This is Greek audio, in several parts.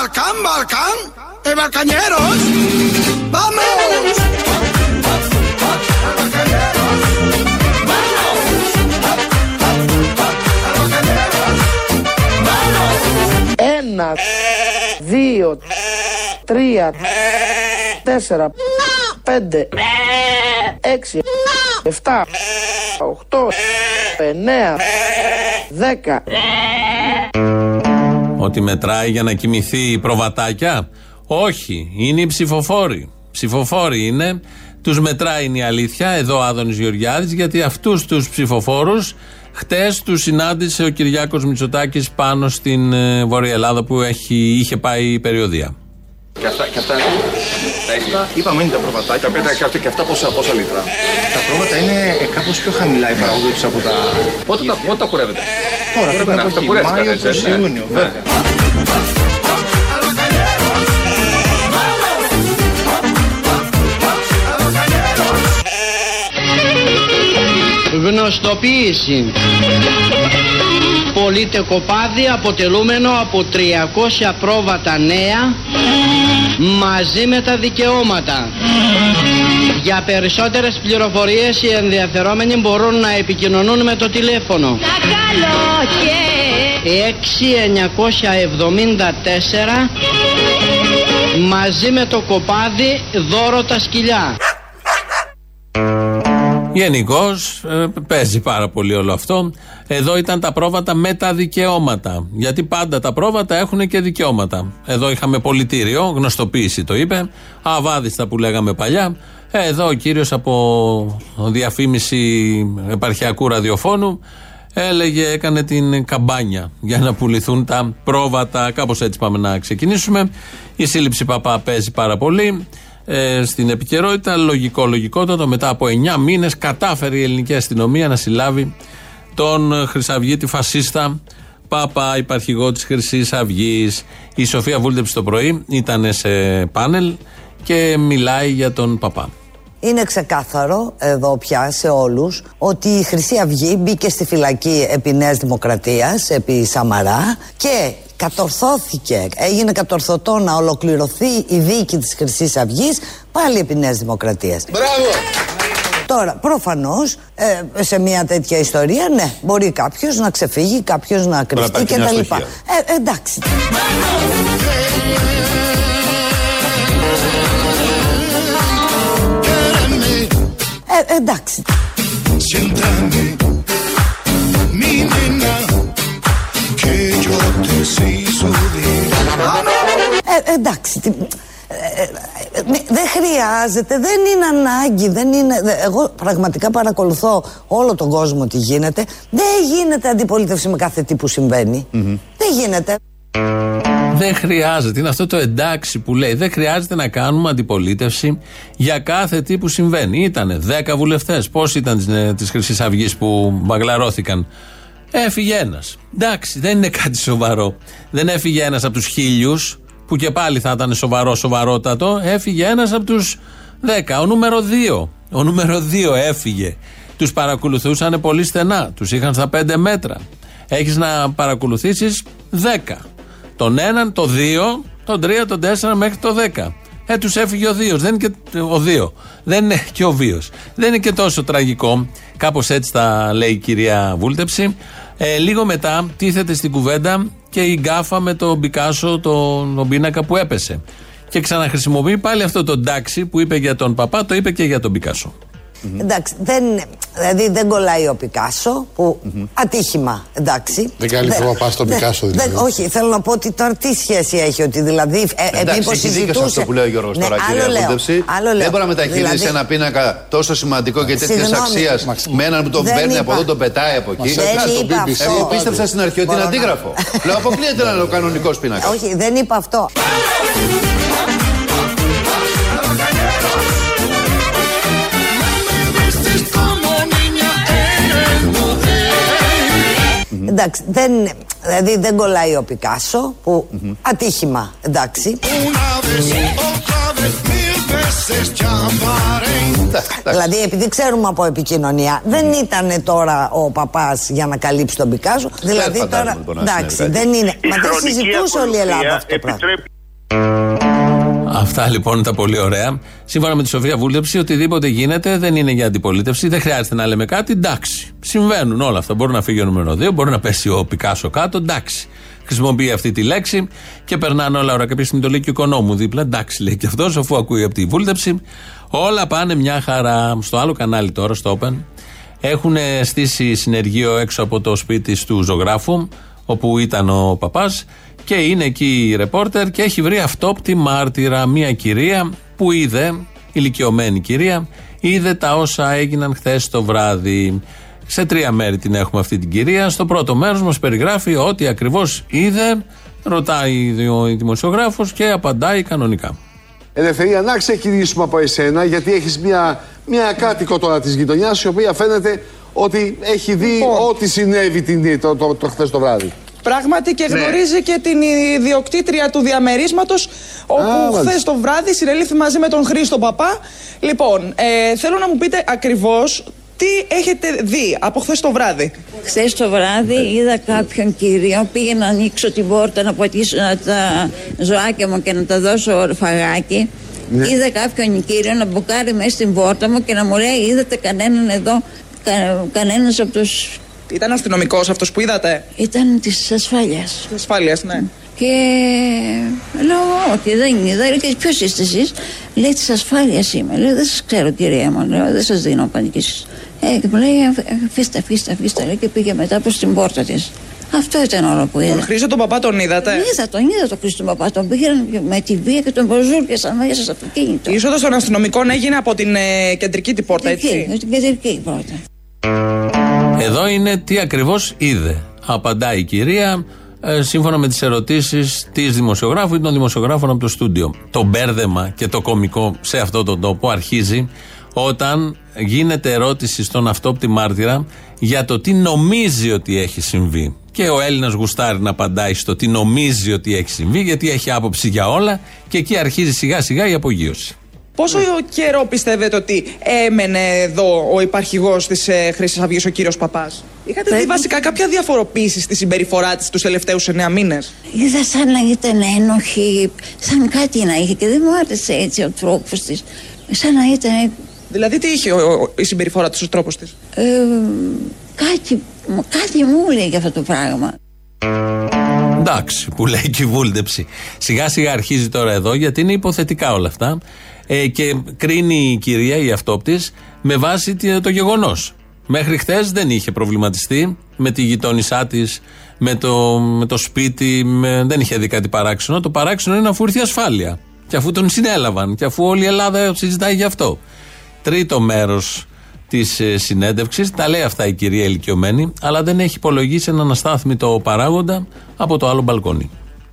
Balcán, Balcán, eh, Balcañeros. ¡Vamos! Ένας, δύο, τρία, τέσσερα, πέντε, έξι, εφτά, οχτώ, εννέα, δέκα. Ότι μετράει για να κοιμηθεί η προβατάκια; Όχι, είναι οι ψηφοφόροι. Ψηφοφόροι είναι. Τους μετράει είναι η αλήθεια. Εδώ ο Άδωνης Γεωργιάδης, γιατί αυτούς τους ψηφοφόρους χτες τους συνάντησε ο Κυριάκος Μητσοτάκης πάνω στην ε, Βόρεια Ελλάδα που έχει, είχε πάει η περιοδία. Και αυτά, και αυτά τα έξι. Είπαμε είναι τα προβατάκια, πέτα και αυτά, και αυτά πόσα, πόσα λίτρα. Τα πρόβατα είναι ε, κάπως πιο χαμηλά η παραγωγή τους από τα... Πότε τα, πότε τα κουρεύετε; Τώρα, πρέπει να τα κουρεύετε. Μάιο προς Ιούνιο, βέβαια. Γνωστοποίηση. Πολύτε κοπάδι αποτελούμενο από 300 πρόβατα νέα μαζί με τα δικαιώματα. Για περισσότερες πληροφορίες οι ενδιαφερόμενοι μπορούν να επικοινωνούν με το τηλέφωνο. 6974 μαζί με το κοπάδι δώρο τα σκυλιά. Γενικώς ε, παίζει πάρα πολύ όλο αυτό. Εδώ ήταν τα πρόβατα με τα δικαιώματα. Γιατί πάντα τα πρόβατα έχουν και δικαιώματα. Εδώ είχαμε πολιτήριο, γνωστοποίηση το είπε. Αβάδιστα που λέγαμε παλιά. Ε, εδώ ο κύριος από διαφήμιση επαρχιακού ραδιοφώνου έλεγε, έκανε την καμπάνια για να πουληθούν τα πρόβατα. Κάπως έτσι πάμε να ξεκινήσουμε. Η σύλληψη παπά παίζει πάρα πολύ ε, στην επικαιρότητα. Λογικό, λογικότατο. Μετά από 9 μήνες κατάφερε η ελληνική αστυνομία να συλλάβει τον Χρυσαυγίτη φασίστα Πάπα, υπαρχηγό της Χρυσής Αυγής. Η Σοφία Βούλτεψη το πρωί ήταν σε πάνελ και μιλάει για τον Παπά. Είναι ξεκάθαρο εδώ πια σε όλους ότι η Χρυσή Αυγή μπήκε στη φυλακή επί Νέας Δημοκρατίας, επί Σαμαρά και κατορθώθηκε, έγινε κατορθωτό να ολοκληρωθεί η δίκη της Χρυσής Αυγής πάλι επί Νέας Δημοκρατίας. Μπράβο! Τώρα, προφανώς ε, σε μια τέτοια ιστορία, ναι, μπορεί κάποιος να ξεφύγει, κάποιος να κρυφτεί κτλ. Ε, εντάξει. Ε, εντάξει. Siéntame, mi nena, que yo te hizo Ε, εντάξει. τι- ε, ε, ναι, δεν χρειάζεται, δεν είναι ανάγκη. Δεν είναι, δε- εγώ πραγματικά παρακολουθώ όλο τον κόσμο τι γίνεται. Δεν γίνεται αντιπολίτευση με κάθε τι που συμβαίνει. Δεν γίνεται. Δεν χρειάζεται. Είναι αυτό το εντάξει που λέει. Δεν χρειάζεται να κάνουμε αντιπολίτευση για κάθε τι που συμβαίνει. Ήτανε 10 βουλευτές. Πόσοι ήταν τη Χρυσής Αυγής που μπαγλαρώθηκαν. Έφυγε ένας. Εντάξει, δεν είναι κάτι σοβαρό. Δεν έφυγε ένας από τους χίλιους, που και πάλι θα ήταν σοβαρό, σοβαρότατο. Έφυγε ένας από τους 10. Ο νούμερο 2. Ο νούμερο 2 έφυγε. Τους παρακολουθούσαν πολύ στενά. Τους είχαν στα 5 μέτρα. Έχεις να παρακολουθήσεις 10. Τον έναν, το 2, τον 3, τον 4 μέχρι το 10. Ε, τους έφυγε ο 2. Δεν είναι και ο 2. Δεν είναι και ο βίος. Δεν είναι και τόσο τραγικό. Κάπως έτσι τα λέει η κυρία Βούλτεψη. Ε, λίγο μετά τίθεται στην κουβέντα και η γκάφα με τον Πικάσο, τον, τον πίνακα που έπεσε. Και ξαναχρησιμοποιεί πάλι αυτό το εντάξει που είπε για τον παπά, το είπε και για τον Πικάσο. Εντάξει, δεν, δηλαδή δεν κολλάει ο Πικάσο που ατύχημα, εντάξει. Δεν καλύπτει ο παπάς τον δεν- Πικάσο, δηλαδή. δεν- όχι, θέλω να πω ότι τώρα τι σχέση έχει, ότι δηλαδή. Ε, Εντάξει, μήπως έχει δίκιο σε συζητούσε- αυτό που λέει ο Γιώργος Ναι, τώρα, άλλο κυρία λέω, Βούλτεψη. άλλο λέω. Δεν μπορεί να μεταχειρίσει Δηλαδή, ένα πίνακα τόσο σημαντικό και τέτοια Συγγνώμη. αξίας με έναν που τον Δεν παίρνει είπα. από εδώ, τον πετάει από εκεί. Δεν Κάτσε, τον είπα BBC. αυτό. Εγώ πίστεψα στην αρχή ότι είναι Μπορώ να- αντίγραφο. Λέω αποκλείεται να είναι ο κανονικός πίνακας. Όχι, δεν είπα αυτό. Εντάξει, δεν, δηλαδή δεν κολλάει ο Πικάσο που ατύχημα, εντάξει. Una vez, otra vez, mil veces llamaré. Δηλαδή, επειδή ξέρουμε από επικοινωνία, δεν ήταν τώρα ο παπάς για να καλύψει τον Πικάσο. Δηλαδή τώρα. φαντάζομαι, λοιπόν, να Εντάξει, συνέβη δεν είναι. Η Μα δεν χρονική συζητούσε όλη η Ελλάδα αυτό το πράγμα. Επιτρέπει Αυτά λοιπόν τα πολύ ωραία. Σύμφωνα με τη Σοφία Βούλτεψη, οτιδήποτε γίνεται δεν είναι για αντιπολίτευση. Δεν χρειάζεται να λέμε κάτι. Εντάξει. Συμβαίνουν όλα αυτά. Μπορεί να φύγει ο νούμερο 2, μπορεί να πέσει ο Πικάσο κάτω. Εντάξει. Χρησιμοποιεί αυτή τη λέξη και περνάνε όλα ώρα. Κάποια στιγμή το λέει και ο οικονόμου δίπλα. Εντάξει, λέει και αυτός, αφού ακούει από τη Βούλτεψη. Όλα πάνε μια χαρά. Στο άλλο κανάλι τώρα, στο Open, έχουν στήσει συνεργείο έξω από το σπίτι του ζωγράφου, όπου ήταν ο παπάς. Και είναι εκεί η ρεπόρτερ και έχει βρει αυτόπτη μάρτυρα μια κυρία που είδε, ηλικιωμένη κυρία, είδε τα όσα έγιναν χθες το βράδυ. Σε τρία μέρη την έχουμε αυτή την κυρία. Στο πρώτο μέρος μας περιγράφει ότι ακριβώς είδε, ρωτάει ο δημοσιογράφος και απαντάει κανονικά. Ελευθερία, να ξεκινήσουμε από εσένα, γιατί έχεις μια, μια κάτοικο τώρα της γειτονιάς, η οποία φαίνεται ότι έχει δει Λοιπόν. ό,τι συνέβη την, το, το, το, χθες το βράδυ. Πράγματι και γνωρίζει και την ιδιοκτήτρια του διαμερίσματος, όπου μάλιστα. χθες το βράδυ συνελήφθη μαζί με τον Χρήστο Παπά. Λοιπόν, ε, θέλω να μου πείτε ακριβώς τι έχετε δει από χθες το βράδυ. Χθες το βράδυ είδα κάποιον κύριο, πήγε να ανοίξω την πόρτα να ποτίσω τα ζωάκια μου και να τα δώσω φαγάκι. Είδα κάποιον κύριο να μπουκάρει μέσα στην πόρτα μου και να μου λέει είδατε κανέναν εδώ, κα, κανένας από τους... Ήταν αστυνομικός αυτός που είδατε; Ήταν της ασφάλειας. Της ασφάλειας, ναι. Και λέω ότι δεν είδα. Λέω, και ποιος είστε εσείς; Λέει της ασφάλειας είμαι. Λέω δεν σας ξέρω κυρία μου. Λέω δεν σας δίνω πανικής. Ε, και μου λέει αφήστε, αφήστε, αφήστε. Λέει, και πήγε μετά προς την πόρτα της. Αυτό ήταν όλο που Τον είδα. Χρήστο τον Παπά τον είδατε; Είδα τον, είδα τον Χρήστο Παπά. Τον πήγαν με τη βία και τον προζούρκεσαν μέσα στο αυτοκίνητο. Η είσοδο των αστυνομικών έγινε από την ε, κεντρική την πόρτα, Εκεί, έτσι. στην κεντρική πόρτα. Εδώ είναι τι ακριβώς είδε. Απαντάει η κυρία ε, σύμφωνα με τις ερωτήσεις της δημοσιογράφου ή των δημοσιογράφων από το στούντιο. Το μπέρδεμα και το κωμικό σε αυτόν τον τόπο αρχίζει όταν γίνεται ερώτηση στον αυτόπτη μάρτυρα για το τι νομίζει ότι έχει συμβεί. Και ο Έλληνας γουστάρει να απαντάει στο τι νομίζει ότι έχει συμβεί, γιατί έχει άποψη για όλα, και εκεί αρχίζει σιγά σιγά η απογείωση. Πόσο καιρό πιστεύετε ότι έμενε εδώ ο υπαρχηγός της ε, Χρυσής Αυγής, ο κύριος Παπάς; Είχατε δει Πρέπει- βασικά κάποια διαφοροποίηση στη συμπεριφορά της τους τελευταίους εννέα μήνες; Είδα σαν να ήταν ένοχη, σαν κάτι να είχε και δεν μου άρεσε έτσι ο τρόπος της. Σαν να ήταν Δηλαδή, τι είχε ο- ο- η συμπεριφορά τη, ο τρόπος της; ε, κάτι, κάτι μου λέει για αυτό το πράγμα. Εντάξει, που λέει και η βούλτεψη. Σιγά σιγά αρχίζει τώρα εδώ, γιατί είναι υποθετικά όλα αυτά. Ε, και κρίνει η κυρία, η αυτόπτης, με βάση τι- το γεγονός. Μέχρι χθες δεν είχε προβληματιστεί με τη γειτόνισά της, με το, με το σπίτι, με, δεν είχε δει κάτι παράξενο. Το παράξενο είναι αφού ήρθε η ασφάλεια. Και αφού τον συνέλαβαν, και αφού όλη η Ελλάδα συζητάει γι' αυτό. Τρίτο μέρος της συνέντευξης, τα λέει αυτά η κυρία ηλικιωμένη, αλλά δεν έχει υπολογίσει έναν αστάθμητο παράγοντα από το άλλο μπαλκόνι.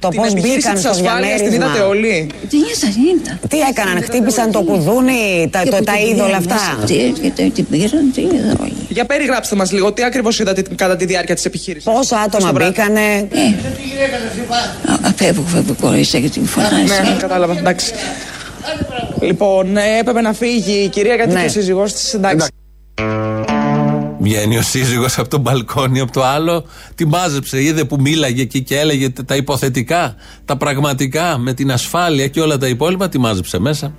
Το Την πώς επιχείρηση μπήκαν της στο ασφάλειας την διαμέρισμα. είδατε όλοι. Την είδα, την είδα. Τι έκαναν, χτύπησαν το κουδούνι, τα, Και το, που τα την είδωλα πήραν αυτά; μέσα αυτή Και το- την πήραν, την είδα όλοι. Για περιγράψτε μας λίγο, τι ακριβώς είδατε την- κατά τη διάρκεια της επιχείρησης. Πόσα άτομα μπήκανε; Ε, α, Φεύγω, φεύγω, κορίτσια και την φωνάζει. Ναι, κατάλαβα. Εντάξει. Λοιπόν, ε, έπρεπε να φύγει η κυρία γιατί Ναι. και ο σύζυγός της. Εντάξει. Βγαίνει ο σύζυγος από το μπαλκόνι, από το άλλο. Την μάζεψε, είδε που μίλαγε εκεί και έλεγε τα υποθετικά, τα πραγματικά, με την ασφάλεια και όλα τα υπόλοιπα. Τη μάζεψε μέσα.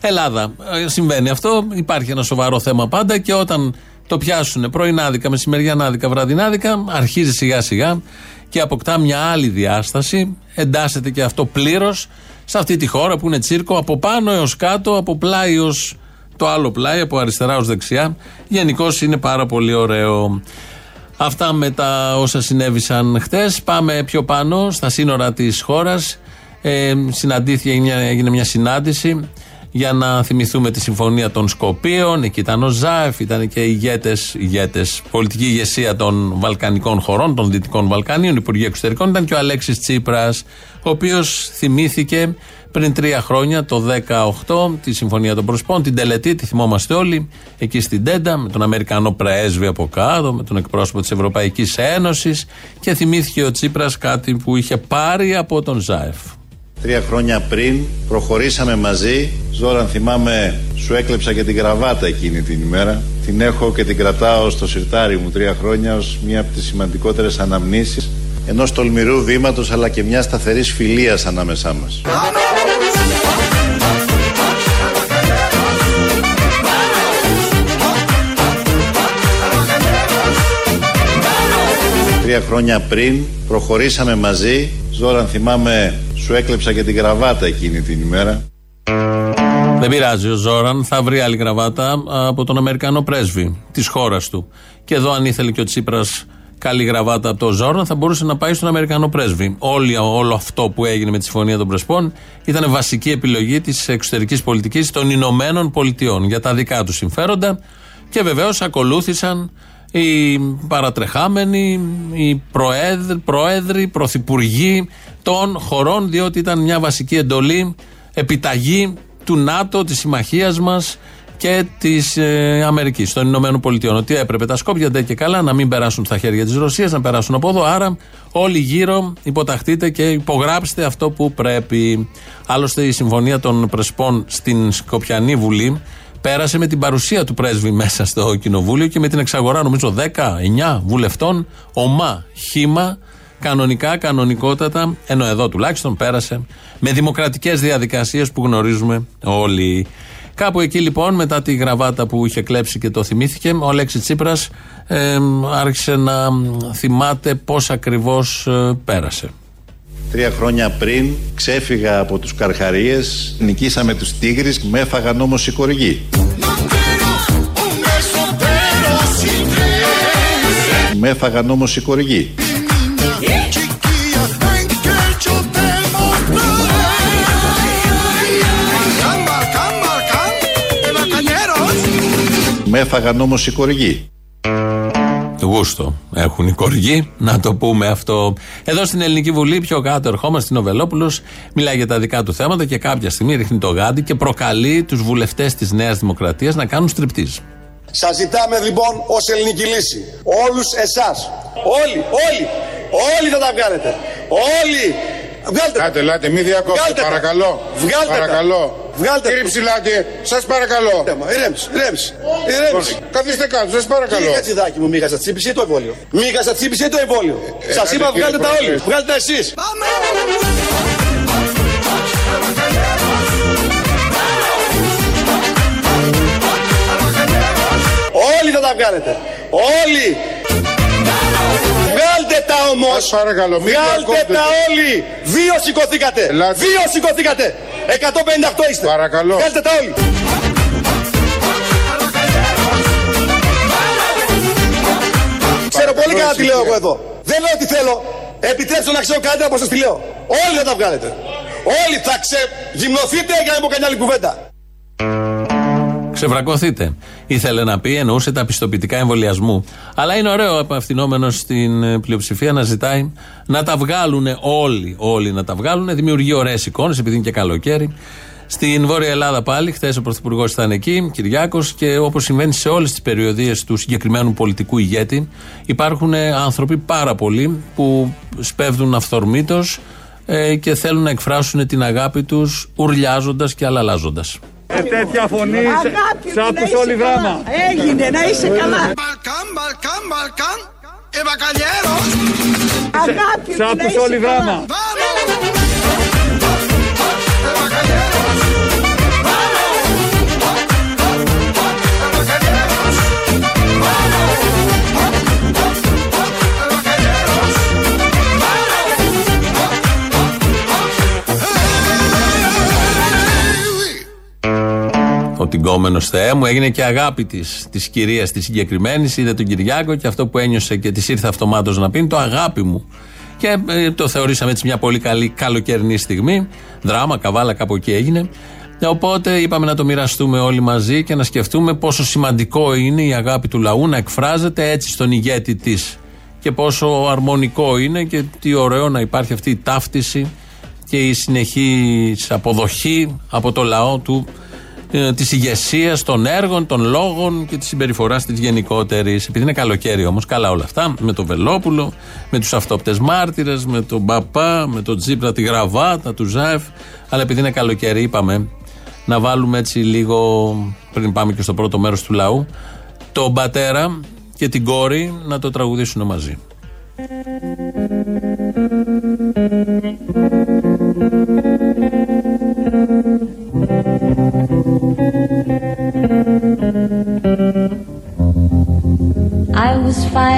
Ελλάδα. Ε, Συμβαίνει αυτό. Υπάρχει ένα σοβαρό θέμα πάντα και όταν το πιάσουν πρωινάδικα, μεσημεριανάδικα, βραδινάδικα, αρχίζει σιγά σιγά και αποκτά μια άλλη διάσταση. Εντάσσεται και αυτό πλήρως σε αυτή τη χώρα που είναι τσίρκο από πάνω έως κάτω, από πλάι έω το άλλο πλάι, από αριστερά ως δεξιά. Γενικώς είναι πάρα πολύ ωραίο. Αυτά με τα όσα συνέβησαν χτες. Πάμε πιο πάνω στα σύνορα της χώρας. Ε, συναντήθηκε, έγινε, έγινε μια συνάντηση για να θυμηθούμε τη συμφωνία των Σκοπίων. Εκεί ήταν ο Ζάεφ, ήταν και ηγέτες, ηγέτες, πολιτική ηγεσία των Βαλκανικών χωρών, των Δυτικών Βαλκανίων, Υπουργοί Εξωτερικών. Ήταν και ο Αλέξης Τσίπρας, ο οποίος θυμήθηκε πριν τρία χρόνια, το 18, τη Συμφωνία των Προσπών, την τελετή, τη θυμόμαστε όλοι, εκεί στην Τέντα, με τον Αμερικανό πρέσβη από κάτω, με τον εκπρόσωπο της Ευρωπαϊκής Ένωσης και θυμήθηκε ο Τσίπρας κάτι που είχε πάρει από τον Ζάεφ. Τρία χρόνια πριν προχωρήσαμε μαζί. Ζόραν θυμάμαι σου έκλεψα και την κραβάτα εκείνη την ημέρα. Την έχω και την κρατάω στο σιρτάρι μου τρία χρόνια ως μία από τις σημαντικότερες αναμνήσεις ενός τολμηρού βήματος αλλά και μιας σταθερής φιλίας ανάμεσά μας. Τρία χρόνια πριν προχωρήσαμε μαζί. Ζόραν θυμάμαι σου έκλεψα και την κραβάτα εκείνη την ημέρα. Δεν πειράζει ο Ζόραν, θα βρει άλλη γραβάτα από τον Αμερικανό πρέσβη της χώρας του. Και εδώ, αν ήθελε και ο Τσίπρας καλή γραβάτα από τον Ζόραν, θα μπορούσε να πάει στον Αμερικανό πρέσβη. Όλη, όλο αυτό που έγινε με τη Συμφωνία των Πρεσπών ήταν βασική επιλογή της εξωτερικής πολιτικής των Ηνωμένων Πολιτειών για τα δικά τους συμφέροντα. Και βεβαίως ακολούθησαν οι παρατρεχάμενοι, οι προέδροι, πρόεδροι, πρωθυπουργοί των χωρών, διότι ήταν μια βασική εντολή, επιταγή του ΝΑΤΟ, της συμμαχίας μας και της ε, Αμερικής, των Ηνωμένων Πολιτειών. Ότι έπρεπε τα Σκόπια ντε και καλά να μην περάσουν στα χέρια της Ρωσίας, να περάσουν από εδώ. Άρα, όλοι γύρω υποταχτείτε και υπογράψτε αυτό που πρέπει. Άλλωστε, η συμφωνία των Πρεσπών στην Σκοπιανή Βουλή πέρασε με την παρουσία του πρέσβη μέσα στο κοινοβούλιο και με την εξαγορά νομίζω 19 βουλευτών, ομά, χήμα, κανονικά, κανονικότατα, ενώ εδώ τουλάχιστον πέρασε με δημοκρατικές διαδικασίες που γνωρίζουμε όλοι. Κάπου εκεί λοιπόν, μετά τη γραβάτα που είχε κλέψει και το θυμήθηκε, ο Αλέξης Τσίπρας ε, άρχισε να θυμάται πώς ακριβώς ε, πέρασε. Τρία χρόνια πριν ξέφυγα από τους Καρχαρίες, νικήσαμε τους Τίγρης, με έφαγαν όμως οι κοργοί. Με έφαγαν όμως οι κοργοί. Με έφαγαν όμως οι κοργοί. Γούστο έχουν οι κοργοί, να το πούμε αυτό. Εδώ στην Ελληνική Βουλή, πιο κάτω, ερχόμαστε στην Οβελόπουλο, μιλάει για τα δικά του θέματα και κάποια στιγμή ρίχνει το γάντι και προκαλεί τους βουλευτές της Νέας Δημοκρατίας να κάνουν στριπτή. Σας ζητάμε λοιπόν ως ελληνική λύση, όλους εσάς, όλοι, όλοι, όλοι θα τα βγάλετε. Όλοι Βγάλτε Κάτε, ελάτε, μη διακόψετε, παρακαλώ. Βγάλτε παρακαλώ. Βγάλτε Κύριε Ψηλάκη, σας παρακαλώ. Ηρέμψη, ηρέμψη. Ηρέμψη. Καθίστε κάτω, σας παρακαλώ. Κύριε Κατσιδάκη μου, μίγα τσίπησε ή το εμβόλιο; Μίγα τσίπησε ή το εμβόλιο; Σας είπα βγάλτε τα όλοι. Βγάλτε τα εσείς. Όλοι θα τα βγάλετε. Όλοι. Βγάλτε τα όμως! Σας παρακαλώ, μην Βγάλτε τα όλοι! Δύο σηκωθήκατε! Ελάτε. Δύο σηκωθήκατε! 158 είστε! Παρακαλώ. Βγάλτε τα όλοι! Ξέρω πολύ καλά τι λέω εγώ εδώ. Δεν λέω τι θέλω. Επιτρέψτε να ξέρω καλύτερα πώ σας τη λέω. Όλοι θα τα βγάλετε. Όλοι θα ξεγυμνοθείτε για να μην πω καμιά άλλη κουβέντα. Ξεβρακωθείτε. Ήθελε να πει, εννοούσε τα πιστοποιητικά εμβολιασμού. Αλλά είναι ωραίο απευθυνόμενος στην ε, πλειοψηφία να ζητάει να τα βγάλουν όλοι. Όλοι να τα βγάλουν. Δημιουργεί ωραίες εικόνες, επειδή είναι και καλοκαίρι. Στην Βόρεια Ελλάδα πάλι, χθες ο Πρωθυπουργός ήταν εκεί, Κυριάκος, και όπως συμβαίνει σε όλες τις περιοδίες του συγκεκριμένου πολιτικού ηγέτη, υπάρχουν ε, άνθρωποι πάρα πολλοί που σπέβδουν αυθορμήτως ε, και θέλουν να εκφράσουν την αγάπη τους ουρλιάζοντας και αλλαλάζοντας. Ε, τέτοια φωνή Αγάπη σε μου, να άκουσε είσαι όλη καλά. δράμα. Έγινε, να είσαι καλά. Balcán, Balcán, Balcán. Eh, bacañeros. Αγάπη Σε μου, να άκουσε είσαι όλη καλά. Ο τυγκόμενο Θεέ μου έγινε και αγάπη της της κυρίας της συγκεκριμένης. Είδε τον Κυριάκο και αυτό που ένιωσε και της ήρθε αυτομάτως να πει είναι το αγάπη μου. Και ε, το θεωρήσαμε έτσι μια πολύ καλή καλοκαιρινή στιγμή. Δράμα, καβάλα, κάπου εκεί έγινε. Ε, Οπότε είπαμε να το μοιραστούμε όλοι μαζί και να σκεφτούμε πόσο σημαντικό είναι η αγάπη του λαού να εκφράζεται έτσι στον ηγέτη της. Και πόσο αρμονικό είναι και τι ωραίο να υπάρχει αυτή η ταύτιση και η συνεχής αποδοχή από το λαό του της ηγεσίας, των έργων, των λόγων και της συμπεριφοράς της γενικότερης. Επειδή είναι καλοκαίρι όμως, καλά όλα αυτά. Με το Βελόπουλο, με τους αυτόπτες μάρτυρες, με τον Παπά, με τον Τζίπρα, τη γραβάτα του Ζάεφ. Αλλά επειδή είναι καλοκαίρι, είπαμε να βάλουμε έτσι λίγο, πριν πάμε και στο πρώτο μέρος του λαού, τον πατέρα και την κόρη να το τραγουδήσουν μαζί.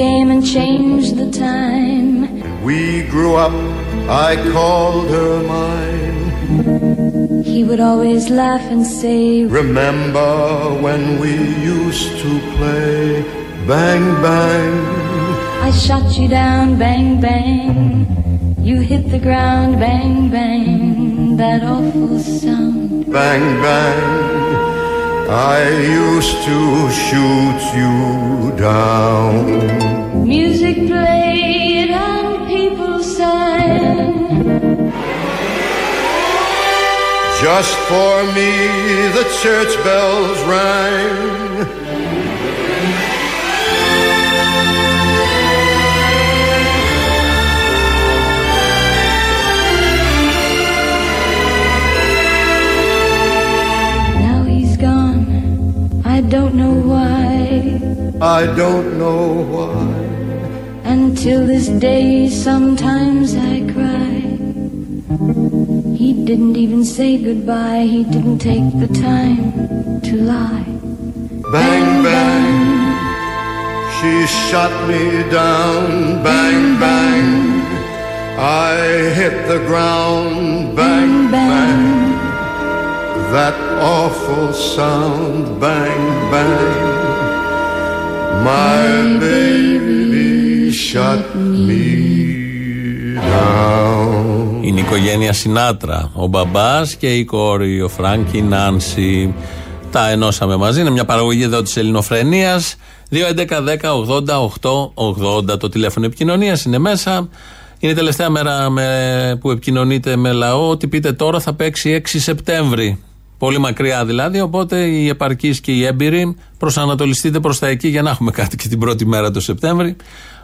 Came and changed the time. We grew up, I called her mine. He would always laugh and say, Remember when we used to play bang bang? I shot you down, bang, bang. You hit the ground, bang, bang. That awful sound. Bang bang. I used to shoot you down. Music played and people sang. Just for me the church bells rang. Don't know why. I don't know why. Until this day, sometimes I cry. He didn't even say goodbye. He didn't take the time to lie. Bang bang. She shot me down. Bang bang. I hit the ground. Bang bang. That awful sound. Bang bang. My baby shot me down. Είναι η οικογένεια Σινάτρα. Ο μπαμπάς και η κόρη, ο Φρανκ και η Νάνση. Τα ενώσαμε μαζί. Είναι μια παραγωγή εδώ της Ελληνοφρενεία. 2.11.10.80.880 το τηλέφωνο επικοινωνίας είναι μέσα. Είναι η τελευταία μέρα με, που επικοινωνείτε με λαό. Ό,τι πείτε τώρα θα παίξει 6 Σεπτέμβρη. Πολύ μακριά δηλαδή. Οπότε οι επαρκεί και οι έμπειροι προσανατολιστείτε προς τα εκεί για να έχουμε κάτι και την πρώτη μέρα το Σεπτέμβρη.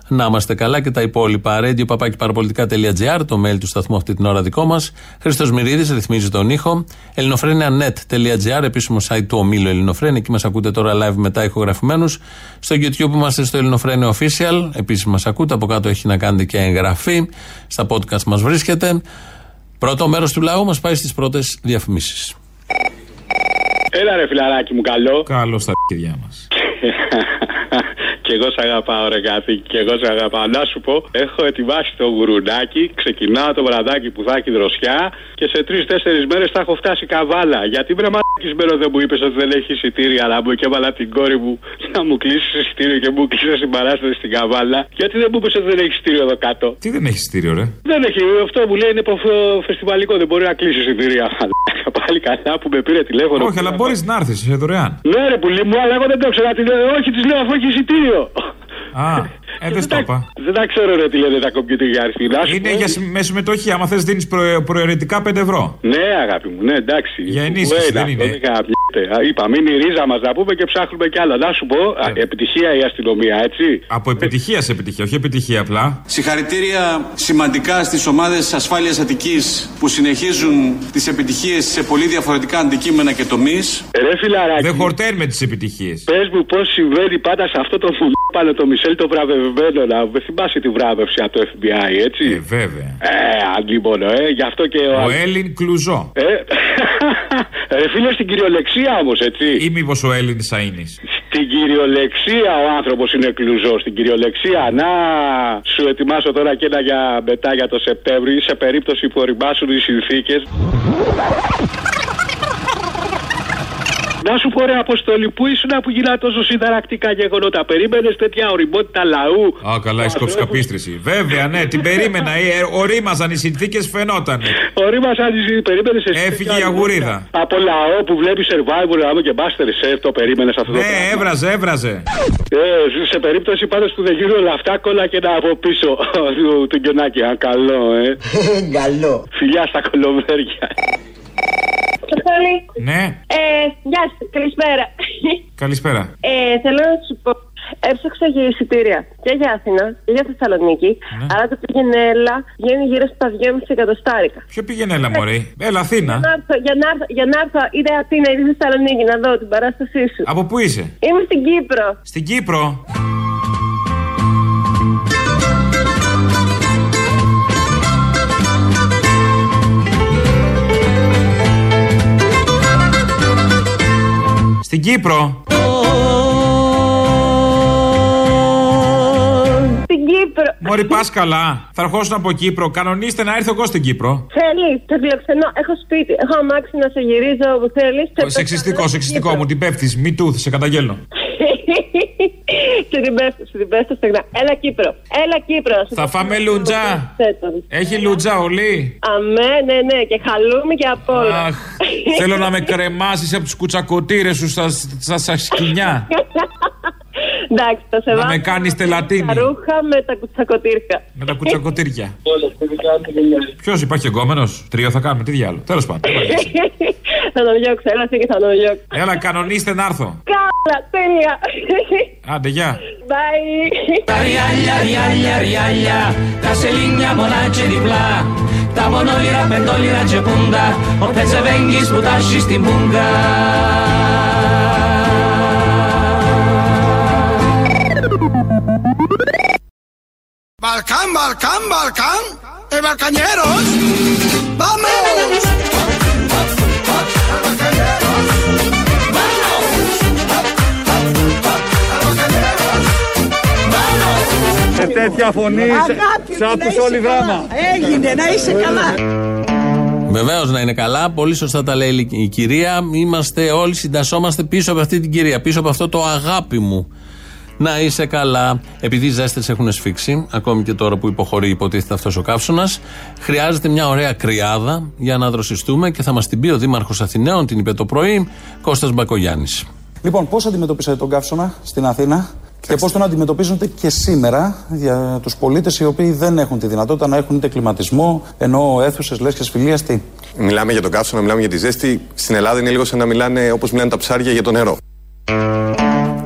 Να είμαστε καλά και τα υπόλοιπα. Radio papakiparapolitica.gr, το mail του σταθμού αυτή την ώρα δικό μας. Χρήστος Μυρίδης ρυθμίζει τον ήχο. ελληνοφρένια.net.gr, επίσημο site του ομίλου Ελληνοφρένια. Εκεί μας ακούτε τώρα live μετά ηχογραφημένους. Στο YouTube είμαστε στο Ελληνοφρένια Official. Επίσης μας ακούτε. Από κάτω έχει να κάνετε και εγγραφή. Στα podcast μας βρίσκεται. Πρώτο μέρος του λαού μας πάει στις πρώτες διαφημίσεις. Έλα ρε φιλαράκι μου καλό. Καλό στα παιδιά μας. και εγώ σε αγαπάω, ρε κάτι. Και εγώ σε αγαπάω. Να σου πω, έχω ετοιμάσει το γουρουνάκι. Ξεκινάω το βραδάκι που θα έχει δροσιά. Και σε τρει-τέσσερι μέρες θα έχω φτάσει καβάλα. Γιατί βρε μαλακισμένο δεν μου είπες ότι δεν έχει εισιτήρια. Αλλά μου και έβαλα την κόρη μου να μου κλείσει εισιτήριο και μου κλείσει την παράσταση στην καβάλα. Γιατί δεν μου είπες ότι δεν έχει εισιτήριο εδώ κάτω; Τι δεν έχει εισιτήριο, ρε; Δεν έχει. Αυτό μου λέει είναι προφ- φεστιβαλικό. Δεν μπορεί να κλείσει εισιτήρια. Μαλάκα, Πάλι καλά που με πήρε τηλέφωνο. Όχι, αλλά μπορείς να έρθεις, είσαι δωρεάν. Ναι, ρε πουλί μου, αλλά εγώ δεν το ξέρω. Τι λέω, Όχι, της λέω αφού έχει εισιτήριο. Α, ε, δεν στο είπα. Δεν τα ξέρω, ρε, τι λένε τα κομπιούτερ για αριθμή. Να σου Είναι πω- για συμ- με συμμετοχή. Άμα θες, δίνεις προαιρετικά 5 ευρώ. Ναι, αγάπη μου, ναι, εντάξει. Για ενίσχυση, Κουβέντα, δεν είναι. Αυτό καμιέται. Α, Είπαμε, είναι η ρίζα μας να πούμε και ψάχνουμε κι άλλα. Να σου πω, α, επιτυχία η αστυνομία, έτσι. Από επιτυχία σε επιτυχία, όχι επιτυχία απλά. Συγχαρητήρια σημαντικά στις ομάδες ασφάλειας Αττικής που συνεχίζουν τις επιτυχίες σε πολύ διαφορετικά αντικείμενα και τομείς. Ρε φιλαράκι. Δεν χορταίνουμε τις επιτυχίες. Πες μου πώς συμβαίνει πάντα σε αυτό το φουλόπαλο το Μισελ το βραβευμένο να με θυμάσαι τη βράβευση από το FBI, έτσι. Ε, βέβαια. Ε, αντίμονο, ε, γι' αυτό και ο. Ο Έλλην Κλουζό. Ε, ρε φίλε στην κυριολεξία όμω, έτσι. Ή μήπως ο Έλλην Σαΐνη. Στην κυριολεξία ο άνθρωπος είναι κλουζός. Στην κυριολεξία. Να σου ετοιμάσω τώρα και ένα για μετά για το Σεπτέμβριο σε περίπτωση που οριμάσουν οι συνθήκες. Να σου πω ρε Αποστολή, πού ήσουν που γυρνά τόσο συνταρακτικά γεγονότα. Περίμενες τέτοια οριμότητα λαού; Α, καλά, η σκοψκαπίστρηση. Βέβαια, ναι, την περίμενα. Ε, Ορίμαζαν οι συνθήκες, φαινόταν. Ορίμασαν οι συνθήκες, περίμενες εσύ. Έφυγε η αγουρίδα. Από λαό που βλέπεις survivor, άμα και Master Chef, το περίμενες αυτό το Ναι, πράγμα. έβραζε, έβραζε. Ε, σε περίπτωση πάντως που δεν γίνουν όλα αυτά, κόλλα και να από πίσω του, του γκιονάκι. Α, καλό, ε. Καλό. Φιλιά στα κολομέρια. Αποστολή. Ναι, Ε, γεια σου, καλησπέρα. καλησπέρα. Ε, θέλω να σου πω, έψαξα για εισιτήρια και για Αθήνα και για Θεσσαλονίκη. Αλλά το πήγαινε έλα, βγαίνει γύρω στα 2,5 εκατοστάρικα. Ποιο πήγαινε, έλα, Μωρή. Έλα, Αθήνα. Για να, έρθω, για, να έρθω, για να έρθω είτε Αθήνα είτε Θεσσαλονίκη να δω την παράστασή σου. Από πού είσαι, Είμαι στην Κύπρο. Στην Κύπρο. Στην Κύπρο. Στην Κύπρο. Μωρή, πας καλά. Θα ερχόσουν από Κύπρο. Κανονίστε να έρθω εγώ στην Κύπρο. Θέλεις, το φιλοξενώ. Έχω σπίτι. Έχω αμάξι να σε γυρίζω όπου θέλεις. Σεξιστικό, σεξιστικό μου, την πέφτεις. Μη του, σε καταγγέλνω. Σε την πέφτω, σε την πέφτω στεγνά. Έλα Κύπρο. Έλα Κύπρο. Θα φάμε λουτζά. Έχει λουτζά όλοι. Αμέ, ναι, ναι, και χαλούμι και απ' όλα. Αχ, θέλω να με κρεμάσεις από τους κουτσακοτήρες σου στα, στα, στα σκοινιά. Εντάξει, θα σε Να βάλω με κάνεις τελατίνη. Τα ρούχα με τα κουτσακοτήρια. Με τα κουτσακοτήρια. Ποιος υπάρχει εγκόμενος, τρίο θα κάνουμε, τι διάλογο. Τέλος πάντων. θα τον διώξω, έλα εσύ και θα τον διώξω. Έλα, κανονίστε να έρθω. Καλά, τέλεια. Άντε, γεια. Bye. Τα ριάλια, ριάλια, ριάλια, τα σελίνια μονάτσε διπλά. Τα μονόλυρα, πεντόλυρα και πούντα, ο πετσεβέγγις που τάσει στην πούγκα. Balcán, Balcán, Balcán. ¡Eh, Balcañeros! ¡Vamos! Σε τέτοια φωνή, σε άκουσες όλη δράμα. Έγινε, να είσαι καλά. Βεβαίως να είναι καλά. Πολύ σωστά τα λέει η κυρία. Είμαστε όλοι, συντασσόμαστε πίσω από αυτή την κυρία. Πίσω από αυτό το αγάπη μου. Να είσαι καλά. Επειδή οι ζέστες έχουν σφίξει, ακόμη και τώρα που υποχωρεί, υποτίθεται αυτός ο καύσωνας, χρειάζεται μια ωραία κρυάδα για να δροσιστούμε και θα μας την πει ο Δήμαρχος Αθηναίων, την είπε το πρωί, Κώστας Μπακογιάννης. Λοιπόν, πώς αντιμετωπίσατε τον καύσωνα στην Αθήνα; Και πώς τον αντιμετωπίζονται και σήμερα για τους πολίτες οι οποίοι δεν έχουν τη δυνατότητα να έχουν είτε κλιματισμό, ενώ αίθουσες λέσχε φιλία τι. Μιλάμε για τον καύσωνα, μιλάμε για τη ζέστη. Στην Ελλάδα είναι λίγο σαν να μιλάνε όπως μιλάνε τα ψάρια για το νερό.